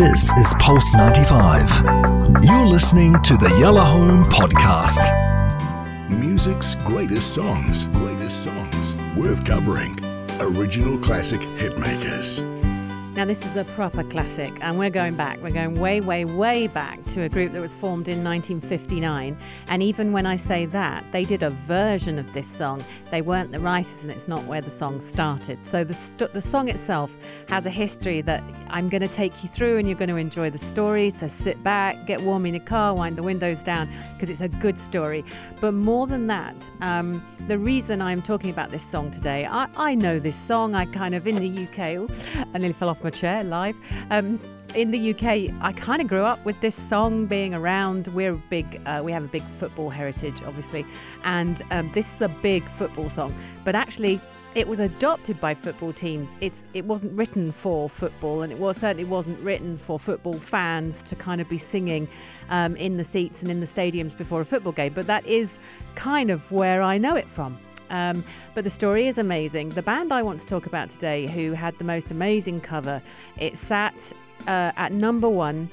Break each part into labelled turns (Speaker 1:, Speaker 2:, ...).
Speaker 1: This is Pulse 95. You're listening to the Yellow Home Podcast.
Speaker 2: Music's greatest songs, greatest songs, worth covering. Original classic hitmakers.
Speaker 3: Now, this is a proper classic, and we're going back. We're going way, way, way back to a group that was formed in 1959. And even when I say that, they did a version of this song. They weren't the writers, and it's not where the song started. So the, st- the song itself has a history that I'm going to take you through, and you're going to enjoy the story. So sit back, get warm in your car, wind the windows down, because it's a good story. But more than that, um, the reason I'm talking about this song today, I, I know this song. I kind of in the UK, I nearly fell off my chair live. Um, in the UK, I kind of grew up with this song being around. We're big, uh, we have a big football heritage, obviously, and um, this is a big football song. But actually, it was adopted by football teams. It's it wasn't written for football, and it was certainly wasn't written for football fans to kind of be singing um, in the seats and in the stadiums before a football game. But that is kind of where I know it from. Um, but the story is amazing. The band I want to talk about today, who had the most amazing cover, it sat uh, at number one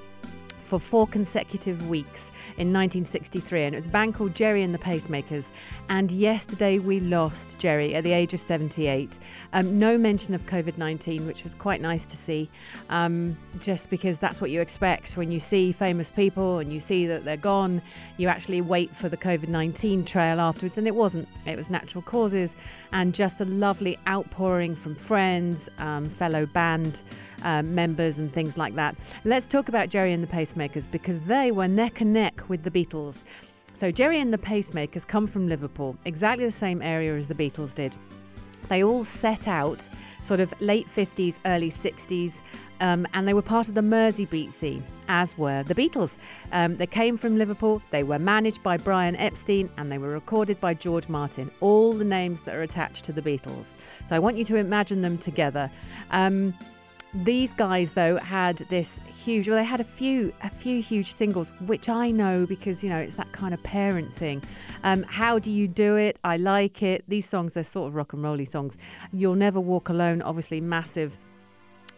Speaker 3: for four consecutive weeks in 1963, and it was a band called Gerry and the Pacemakers. And yesterday we lost Gerry at the age of 78. Um, no mention of COVID 19, which was quite nice to see, um, just because that's what you expect when you see famous people and you see that they're gone. You actually wait for the COVID 19 trail afterwards, and it wasn't. It was natural causes and just a lovely outpouring from friends, um, fellow band um, members and things like that. Let's talk about Gerry and the Pacemakers because they were neck and neck with the Beatles. So, Gerry and the Pacemakers come from Liverpool, exactly the same area as the Beatles did. They all set out sort of late 50s, early 60s, um, and they were part of the Merseybeat scene, as were the Beatles. Um, they came from Liverpool, they were managed by Brian Epstein, and they were recorded by George Martin, all the names that are attached to the Beatles. So I want you to imagine them together. Um, these guys though had this huge well they had a few a few huge singles which i know because you know it's that kind of parent thing. Um, how do you do it? I like it. These songs they're sort of rock and rolly songs. You'll never walk alone obviously massive.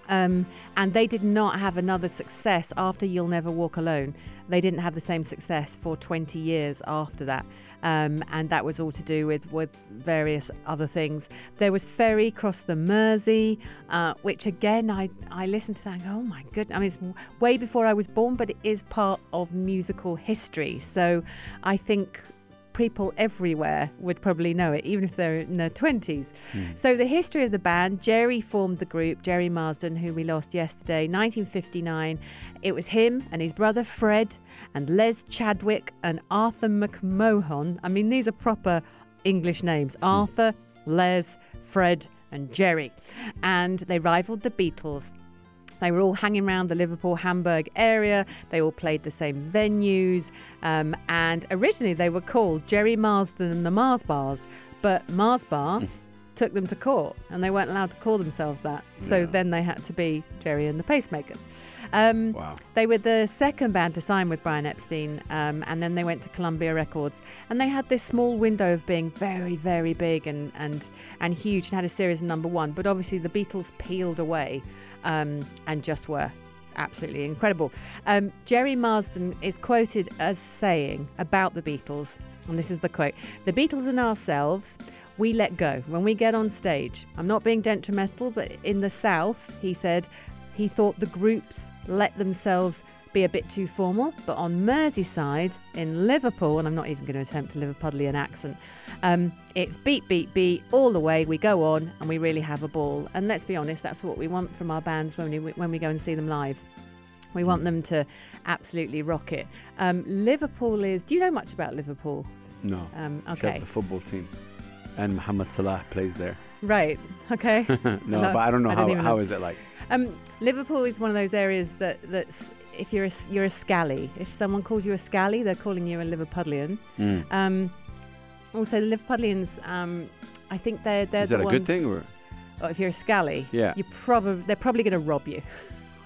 Speaker 3: Um, and they did not have another success after You'll Never Walk Alone. They didn't have the same success for 20 years after that. Um, and that was all to do with, with various other things. There was Ferry across the Mersey, uh, which again, I, I listened to that and go, oh my goodness. I mean, it's way before I was born, but it is part of musical history. So I think people everywhere would probably know it, even if they're in their 20s. Mm. So, the history of the band Gerry formed the group, Gerry Marsden, who we lost yesterday, 1959. It was him and his brother Fred and Les Chadwick and Arthur McMahon. I mean, these are proper English names mm. Arthur, Les, Fred, and Gerry. And they rivaled the Beatles. They were all hanging around the Liverpool Hamburg area. They all played the same venues. Um, and originally they were called Gerry Marsden and the Mars Bars, but Mars Bar mm. Took them to court and they weren't allowed to call themselves that. So yeah. then they had to be Gerry and the Pacemakers. Um, wow. They were the second band to sign with Brian Epstein um, and then they went to Columbia Records and they had this small window of being very, very big and, and, and huge and had a series of number one. But obviously the Beatles peeled away um, and just were absolutely incredible. Um, Gerry Marsden is quoted as saying about the Beatles, and this is the quote The Beatles and ourselves, we let go when we get on stage. I'm not being detrimental, but in the South, he said, he thought the groups let themselves be a bit too formal, but on Merseyside in Liverpool, and I'm not even going to attempt a Liverpudlian accent, um, it's beat, beat, beat all the way. We go on and we really have a ball. And let's be honest, that's what we want from our bands when we, when we go and see them live. We want them to absolutely rock it. Um, Liverpool is. Do you know much about Liverpool?
Speaker 4: No.
Speaker 3: Um, okay.
Speaker 4: the football team, and Mohamed Salah plays there.
Speaker 3: Right. Okay.
Speaker 4: no, but I don't know I how. How know. is it like?
Speaker 3: Um, Liverpool is one of those areas that that's if you're a, you're a scally. If someone calls you a scally, they're calling you a Liverpudlian. Mm. Um, also, the Liverpudlians, um, I think they're they're
Speaker 4: is
Speaker 3: the
Speaker 4: that
Speaker 3: ones,
Speaker 4: a good thing or?
Speaker 3: if you're a scally,
Speaker 4: yeah,
Speaker 3: you probably they're probably going to rob you.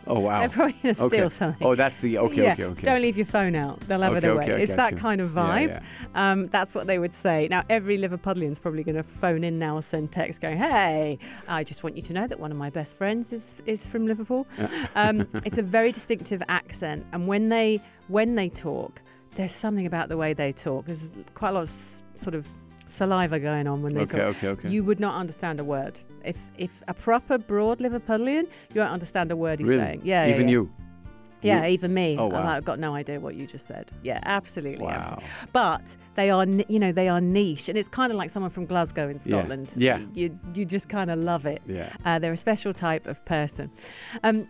Speaker 4: Oh wow!
Speaker 3: They're probably going to
Speaker 4: okay.
Speaker 3: steal something.
Speaker 4: Oh, that's the okay,
Speaker 3: yeah.
Speaker 4: okay, okay.
Speaker 3: Don't leave your phone out. They'll have
Speaker 4: okay,
Speaker 3: it away.
Speaker 4: okay,
Speaker 3: it's that kind of
Speaker 4: Yeah,
Speaker 3: vibe.
Speaker 4: yeah.
Speaker 3: Um, that's what they would say. Now, every Liverpudlian's probably going to phone in now or send text going, "Hey, I just want you to know that one of my best friends is is from Liverpool." um, it's a very distinctive accent, and when they when they talk, there's something about the way they talk. There's quite a lot of s- sort of saliva going on when they
Speaker 4: Okay,
Speaker 3: talk.
Speaker 4: okay, okay.
Speaker 3: You would not understand a word. If if a proper broad Liverpudlian, you won't understand a word he's
Speaker 4: really?
Speaker 3: saying. Yeah, yeah,
Speaker 4: Even
Speaker 3: yeah.
Speaker 4: you.
Speaker 3: Yeah,
Speaker 4: You-
Speaker 3: even me.
Speaker 4: Oh, wow.
Speaker 3: I've got no idea what you just said. Yeah, absolutely.
Speaker 4: Wow.
Speaker 3: absolutely. But they are, you know, they are niche, and it's kind of like someone from Glasgow in
Speaker 4: Yeah.
Speaker 3: Scotland.
Speaker 4: Yeah.
Speaker 3: You you just kind of love it.
Speaker 4: Yeah.
Speaker 3: Uh, they're a special type of person. Um,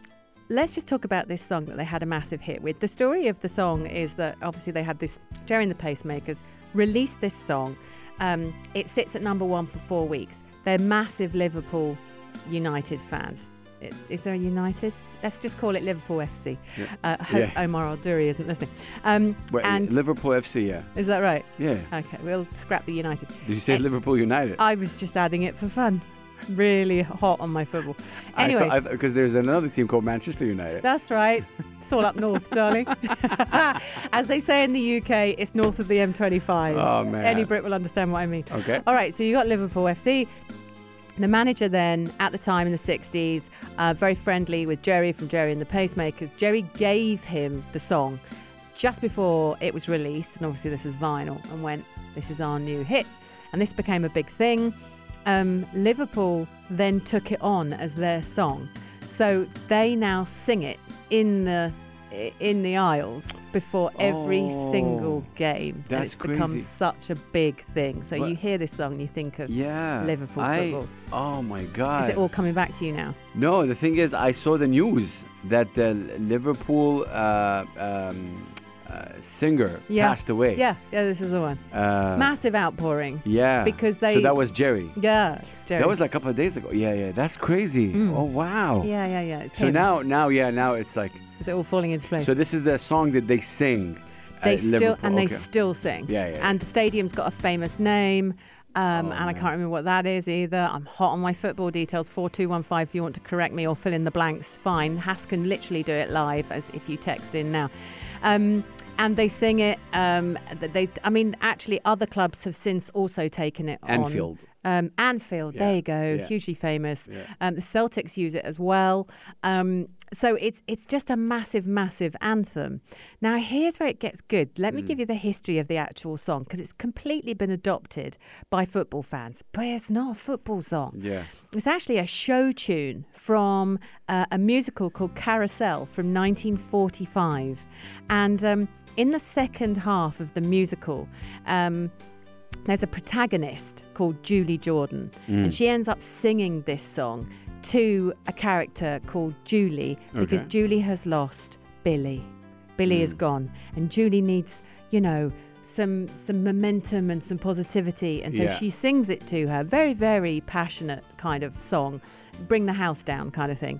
Speaker 3: let's just talk about this song that they had a massive hit with. The story of the song is that obviously they had this Gerry and the Pacemakers released this song. Um, it sits at number one for four weeks. They're massive Liverpool United fans. Is there a United? Let's just call it Liverpool FC.
Speaker 4: Yeah.
Speaker 3: Uh, I hope
Speaker 4: Yeah.
Speaker 3: Omar Al Duri isn't listening. Um,
Speaker 4: Wait,
Speaker 3: and
Speaker 4: Liverpool FC, yeah.
Speaker 3: is that right?
Speaker 4: Yeah.
Speaker 3: Okay, we'll scrap the United.
Speaker 4: Did you say
Speaker 3: Eh,
Speaker 4: Liverpool United?
Speaker 3: I was just adding it for fun. Really hot on my football. Anyway,
Speaker 4: because there's another team called Manchester United.
Speaker 3: That's right. It's all up north, darling. As they say in the UK, it's north of the M25.
Speaker 4: Oh, man.
Speaker 3: Any Brit will understand what I mean.
Speaker 4: Okay.
Speaker 3: All right, so you got Liverpool FC. The manager then, at the time in the 60s, uh, very friendly with Gerry from Gerry and the Pacemakers. Gerry gave him the song just before it was released, and obviously this is vinyl, and went, This is our new hit. And this became a big thing. Um, Liverpool then took it on as their song. So they now sing it in the in the aisles before every
Speaker 4: Oh,
Speaker 3: single game. and it's become such a big thing. So
Speaker 4: But-
Speaker 3: you hear this song and you think of
Speaker 4: Yeah.
Speaker 3: Liverpool
Speaker 4: I,
Speaker 3: football.
Speaker 4: Oh my God.
Speaker 3: Is it all coming back to you now?
Speaker 4: No, the thing is, I saw the news that the Liverpool uh, um, uh, singer
Speaker 3: Yeah.
Speaker 4: passed away.
Speaker 3: Yeah, yeah, this is the one.
Speaker 4: Uh,
Speaker 3: Massive outpouring.
Speaker 4: Yeah.
Speaker 3: because they-
Speaker 4: So that was Gerry.
Speaker 3: Yeah, it's Gerry.
Speaker 4: That was like a couple of days ago. Yeah, yeah. That's crazy.
Speaker 3: Mm.
Speaker 4: Oh wow.
Speaker 3: Yeah, yeah, yeah. It's
Speaker 4: So
Speaker 3: him.
Speaker 4: now, now, yeah, now it's like.
Speaker 3: is it all falling into place?
Speaker 4: So this is the song that they sing.
Speaker 3: they still
Speaker 4: Liverpool.
Speaker 3: and they still sing.
Speaker 4: Yeah, yeah,
Speaker 3: And the stadium's got a famous name. Um,
Speaker 4: Oh,
Speaker 3: and I can't remember what that is either. I'm hot on my football details. Four two one five. If you want to correct me or fill in the blanks, fine. Has can literally do it live as if you text in now. Um, and they sing it. Um, they, I mean, actually, other clubs have since also taken it on.
Speaker 4: Anfield.
Speaker 3: Um, Anfield,
Speaker 4: Yeah,
Speaker 3: there you go,
Speaker 4: yeah.
Speaker 3: hugely famous.
Speaker 4: Yeah.
Speaker 3: Um, the Celtics use it as well. Um, so it's it's just a massive, massive anthem. Now here's where it gets good. Let me
Speaker 4: Mm.
Speaker 3: give you the history of the actual song because it's completely been adopted by football fans, but it's not a football song.
Speaker 4: Yeah.
Speaker 3: It's actually a show tune from uh, a musical called Carousel from 1945. And um, in the second half of the musical, um, there's a protagonist called Julie Jordan,
Speaker 4: Mm.
Speaker 3: and she ends up singing this song to a character called Julie because
Speaker 4: Okay.
Speaker 3: Julie has lost Billy. Billy is
Speaker 4: Mm.
Speaker 3: gone, and Julie needs, you know, some some momentum and some positivity, and so
Speaker 4: Yeah.
Speaker 3: she sings it to her. Very very passionate kind of song, bring the house down kind of thing.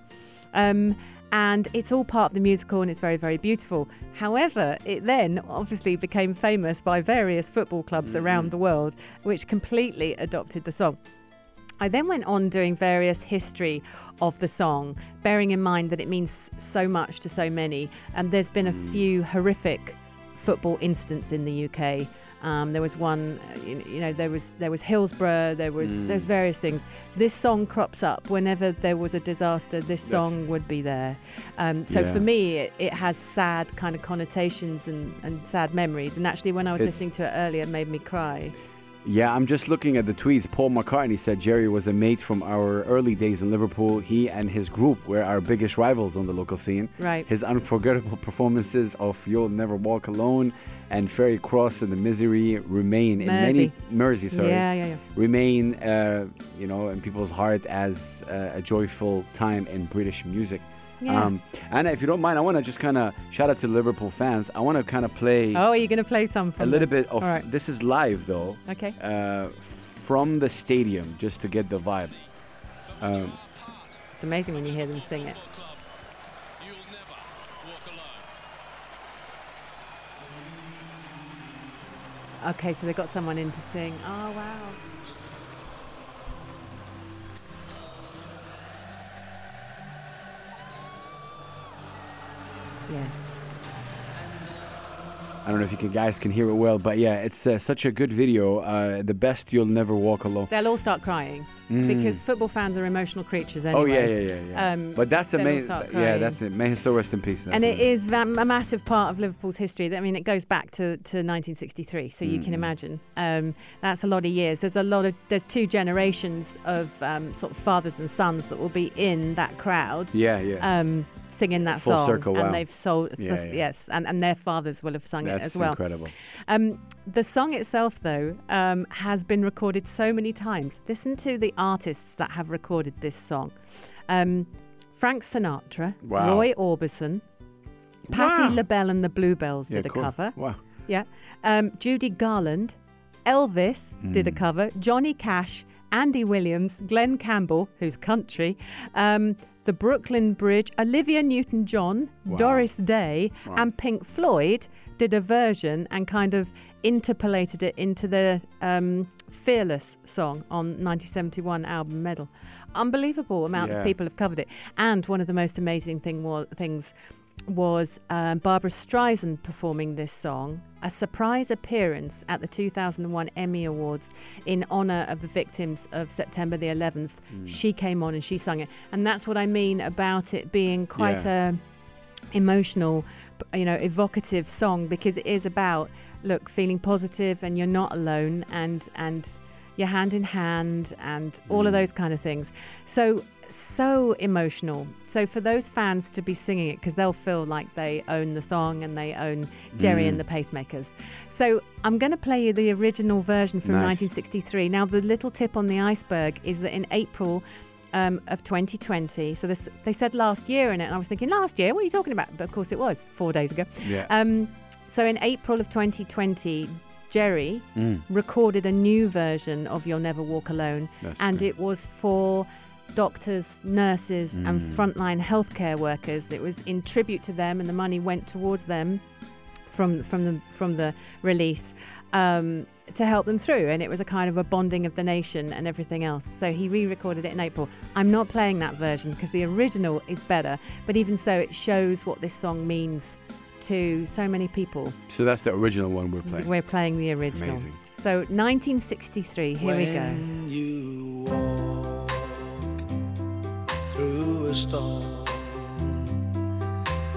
Speaker 3: Um, and it's all part of the musical and it's very, very beautiful. However, it then obviously became famous by various football clubs
Speaker 4: Mhm.
Speaker 3: around the world, which completely adopted the song. I then went on doing various history of the song, bearing in mind that it means so much to so many. And there's been a
Speaker 4: Mm.
Speaker 3: few horrific football incidents in the UK. Um, there was one, uh, you know, there was there was Hillsborough. There was
Speaker 4: Mm.
Speaker 3: there's various things. This song crops up whenever there was a disaster. This
Speaker 4: That's-
Speaker 3: song would be there. Um, so
Speaker 4: Yeah.
Speaker 3: for me, it, it has sad kind of connotations and, and sad memories. And actually, when I was
Speaker 4: It's-
Speaker 3: listening to it earlier, it made me cry.
Speaker 4: Yeah, I'm just looking at the tweets. Paul McCartney said Gerry was a mate from our early days in Liverpool. He and his group were our biggest rivals on the local scene.
Speaker 3: Right.
Speaker 4: His unforgettable performances of You'll Never Walk Alone and Ferry Cross and the Misery remain in many Mersey, sorry,
Speaker 3: Yeah, yeah, yeah.
Speaker 4: remain uh, you know in people's heart as uh, a joyful time in British music.
Speaker 3: Yeah.
Speaker 4: Um, Anna, if you don't mind, I want to just kind of shout out to Liverpool fans. I want to kind of play
Speaker 3: oh, are you going to play some
Speaker 4: a little
Speaker 3: them?
Speaker 4: bit of
Speaker 3: right.
Speaker 4: this is live though
Speaker 3: Okay.
Speaker 4: uh, from the stadium just to get the vibe. Um,
Speaker 3: It's amazing when you hear them sing it. Okay, so they've got someone in to sing. Oh, wow. Yeah.
Speaker 4: I don't know if you can, guys can hear it well, but yeah, it's uh, such a good video. Uh, the best you'll never walk alone.
Speaker 3: They'll all start crying because football fans are emotional creatures anyway.
Speaker 4: Mm. Oh yeah, yeah, yeah, yeah.
Speaker 3: Um,
Speaker 4: but that's amazing. Yeah, that's it. May his soul rest in peace. That's
Speaker 3: and it
Speaker 4: amazing.
Speaker 3: is a massive part of Liverpool's history. I mean, it goes back to, to 1963, so you can
Speaker 4: Mm.
Speaker 3: imagine. Um, that's a lot of years. There's a lot of there's two generations of um, sort of fathers and sons that will be in that crowd,
Speaker 4: Yeah, yeah.
Speaker 3: Singing that
Speaker 4: Full
Speaker 3: song,
Speaker 4: circle, wow.
Speaker 3: and they've sold
Speaker 4: Yeah, yeah.
Speaker 3: yes, and, and their fathers will have sung
Speaker 4: that's
Speaker 3: it as well.
Speaker 4: incredible.
Speaker 3: Um, the song itself, though, um, has been recorded so many times. Listen to the artists that have recorded this song um, Frank Sinatra,
Speaker 4: Wow.
Speaker 3: Roy Orbison, Patti
Speaker 4: Wow.
Speaker 3: LaBelle and the Bluebells
Speaker 4: Yeah,
Speaker 3: did a
Speaker 4: cool.
Speaker 3: cover.
Speaker 4: Wow.
Speaker 3: Yeah. Um, Judy Garland, Elvis did a
Speaker 4: Mm.
Speaker 3: cover, Johnny Cash, Andy Williams, Glen Campbell, who's country, um, the Brooklyn Bridge, Olivia Newton John,
Speaker 4: Wow.
Speaker 3: Doris Day,
Speaker 4: Wow.
Speaker 3: and Pink Floyd did a version and kind of interpolated it into the um, Fearless song on 1971 album Meddle. Unbelievable amount
Speaker 4: Yeah.
Speaker 3: of people have covered it. And one of the most amazing thing wa- things was um, Barbra Streisand performing this song, a surprise appearance at the 2001 Emmy Awards in honor of the victims of September the 11th.
Speaker 4: Mm.
Speaker 3: She came on and she sung it, and that's what I mean about it being quite
Speaker 4: Yeah.
Speaker 3: a emotional, you know, evocative song because it is about look feeling positive and you're not alone and and you're hand in hand and all of
Speaker 4: Mm.
Speaker 3: those kind of things. So so emotional. So for those fans to be singing it because they'll feel like they own the song and they own Gerry and
Speaker 4: Mm.
Speaker 3: the Pacemakers. So I'm going to play you the original version from
Speaker 4: Nice.
Speaker 3: 1963. Now the little tip on the iceberg is that in April um, of 2020, so this, they said last year in it, and I was thinking last year, what are you talking about? But of course it was four days ago.
Speaker 4: Yeah.
Speaker 3: Um, so in April of 2020, Gerry
Speaker 4: Mm.
Speaker 3: recorded a new version of You'll Never Walk Alone,
Speaker 4: That's
Speaker 3: and
Speaker 4: great.
Speaker 3: it was for doctors, nurses, and
Speaker 4: Mm.
Speaker 3: frontline healthcare workers. It was in tribute to them, and the money went towards them from from the from the release um, to help them through. And it was a kind of a bonding of the nation and everything else. So he re-recorded it in April. I'm not playing that version because the original is better. But even so, it shows what this song means to so many people.
Speaker 4: So that's the original one we're playing.
Speaker 3: We're playing the original.
Speaker 4: Amazing.
Speaker 3: So 1963. Here we go.
Speaker 5: A storm,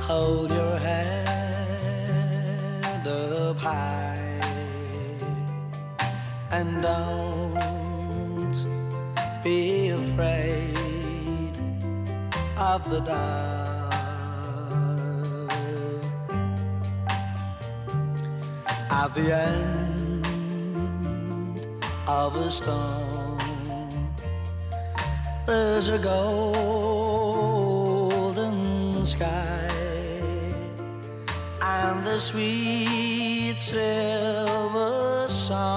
Speaker 5: hold your head up high and don't be afraid of the dark. At the end of a storm. There's a golden sky. And the sweet silver song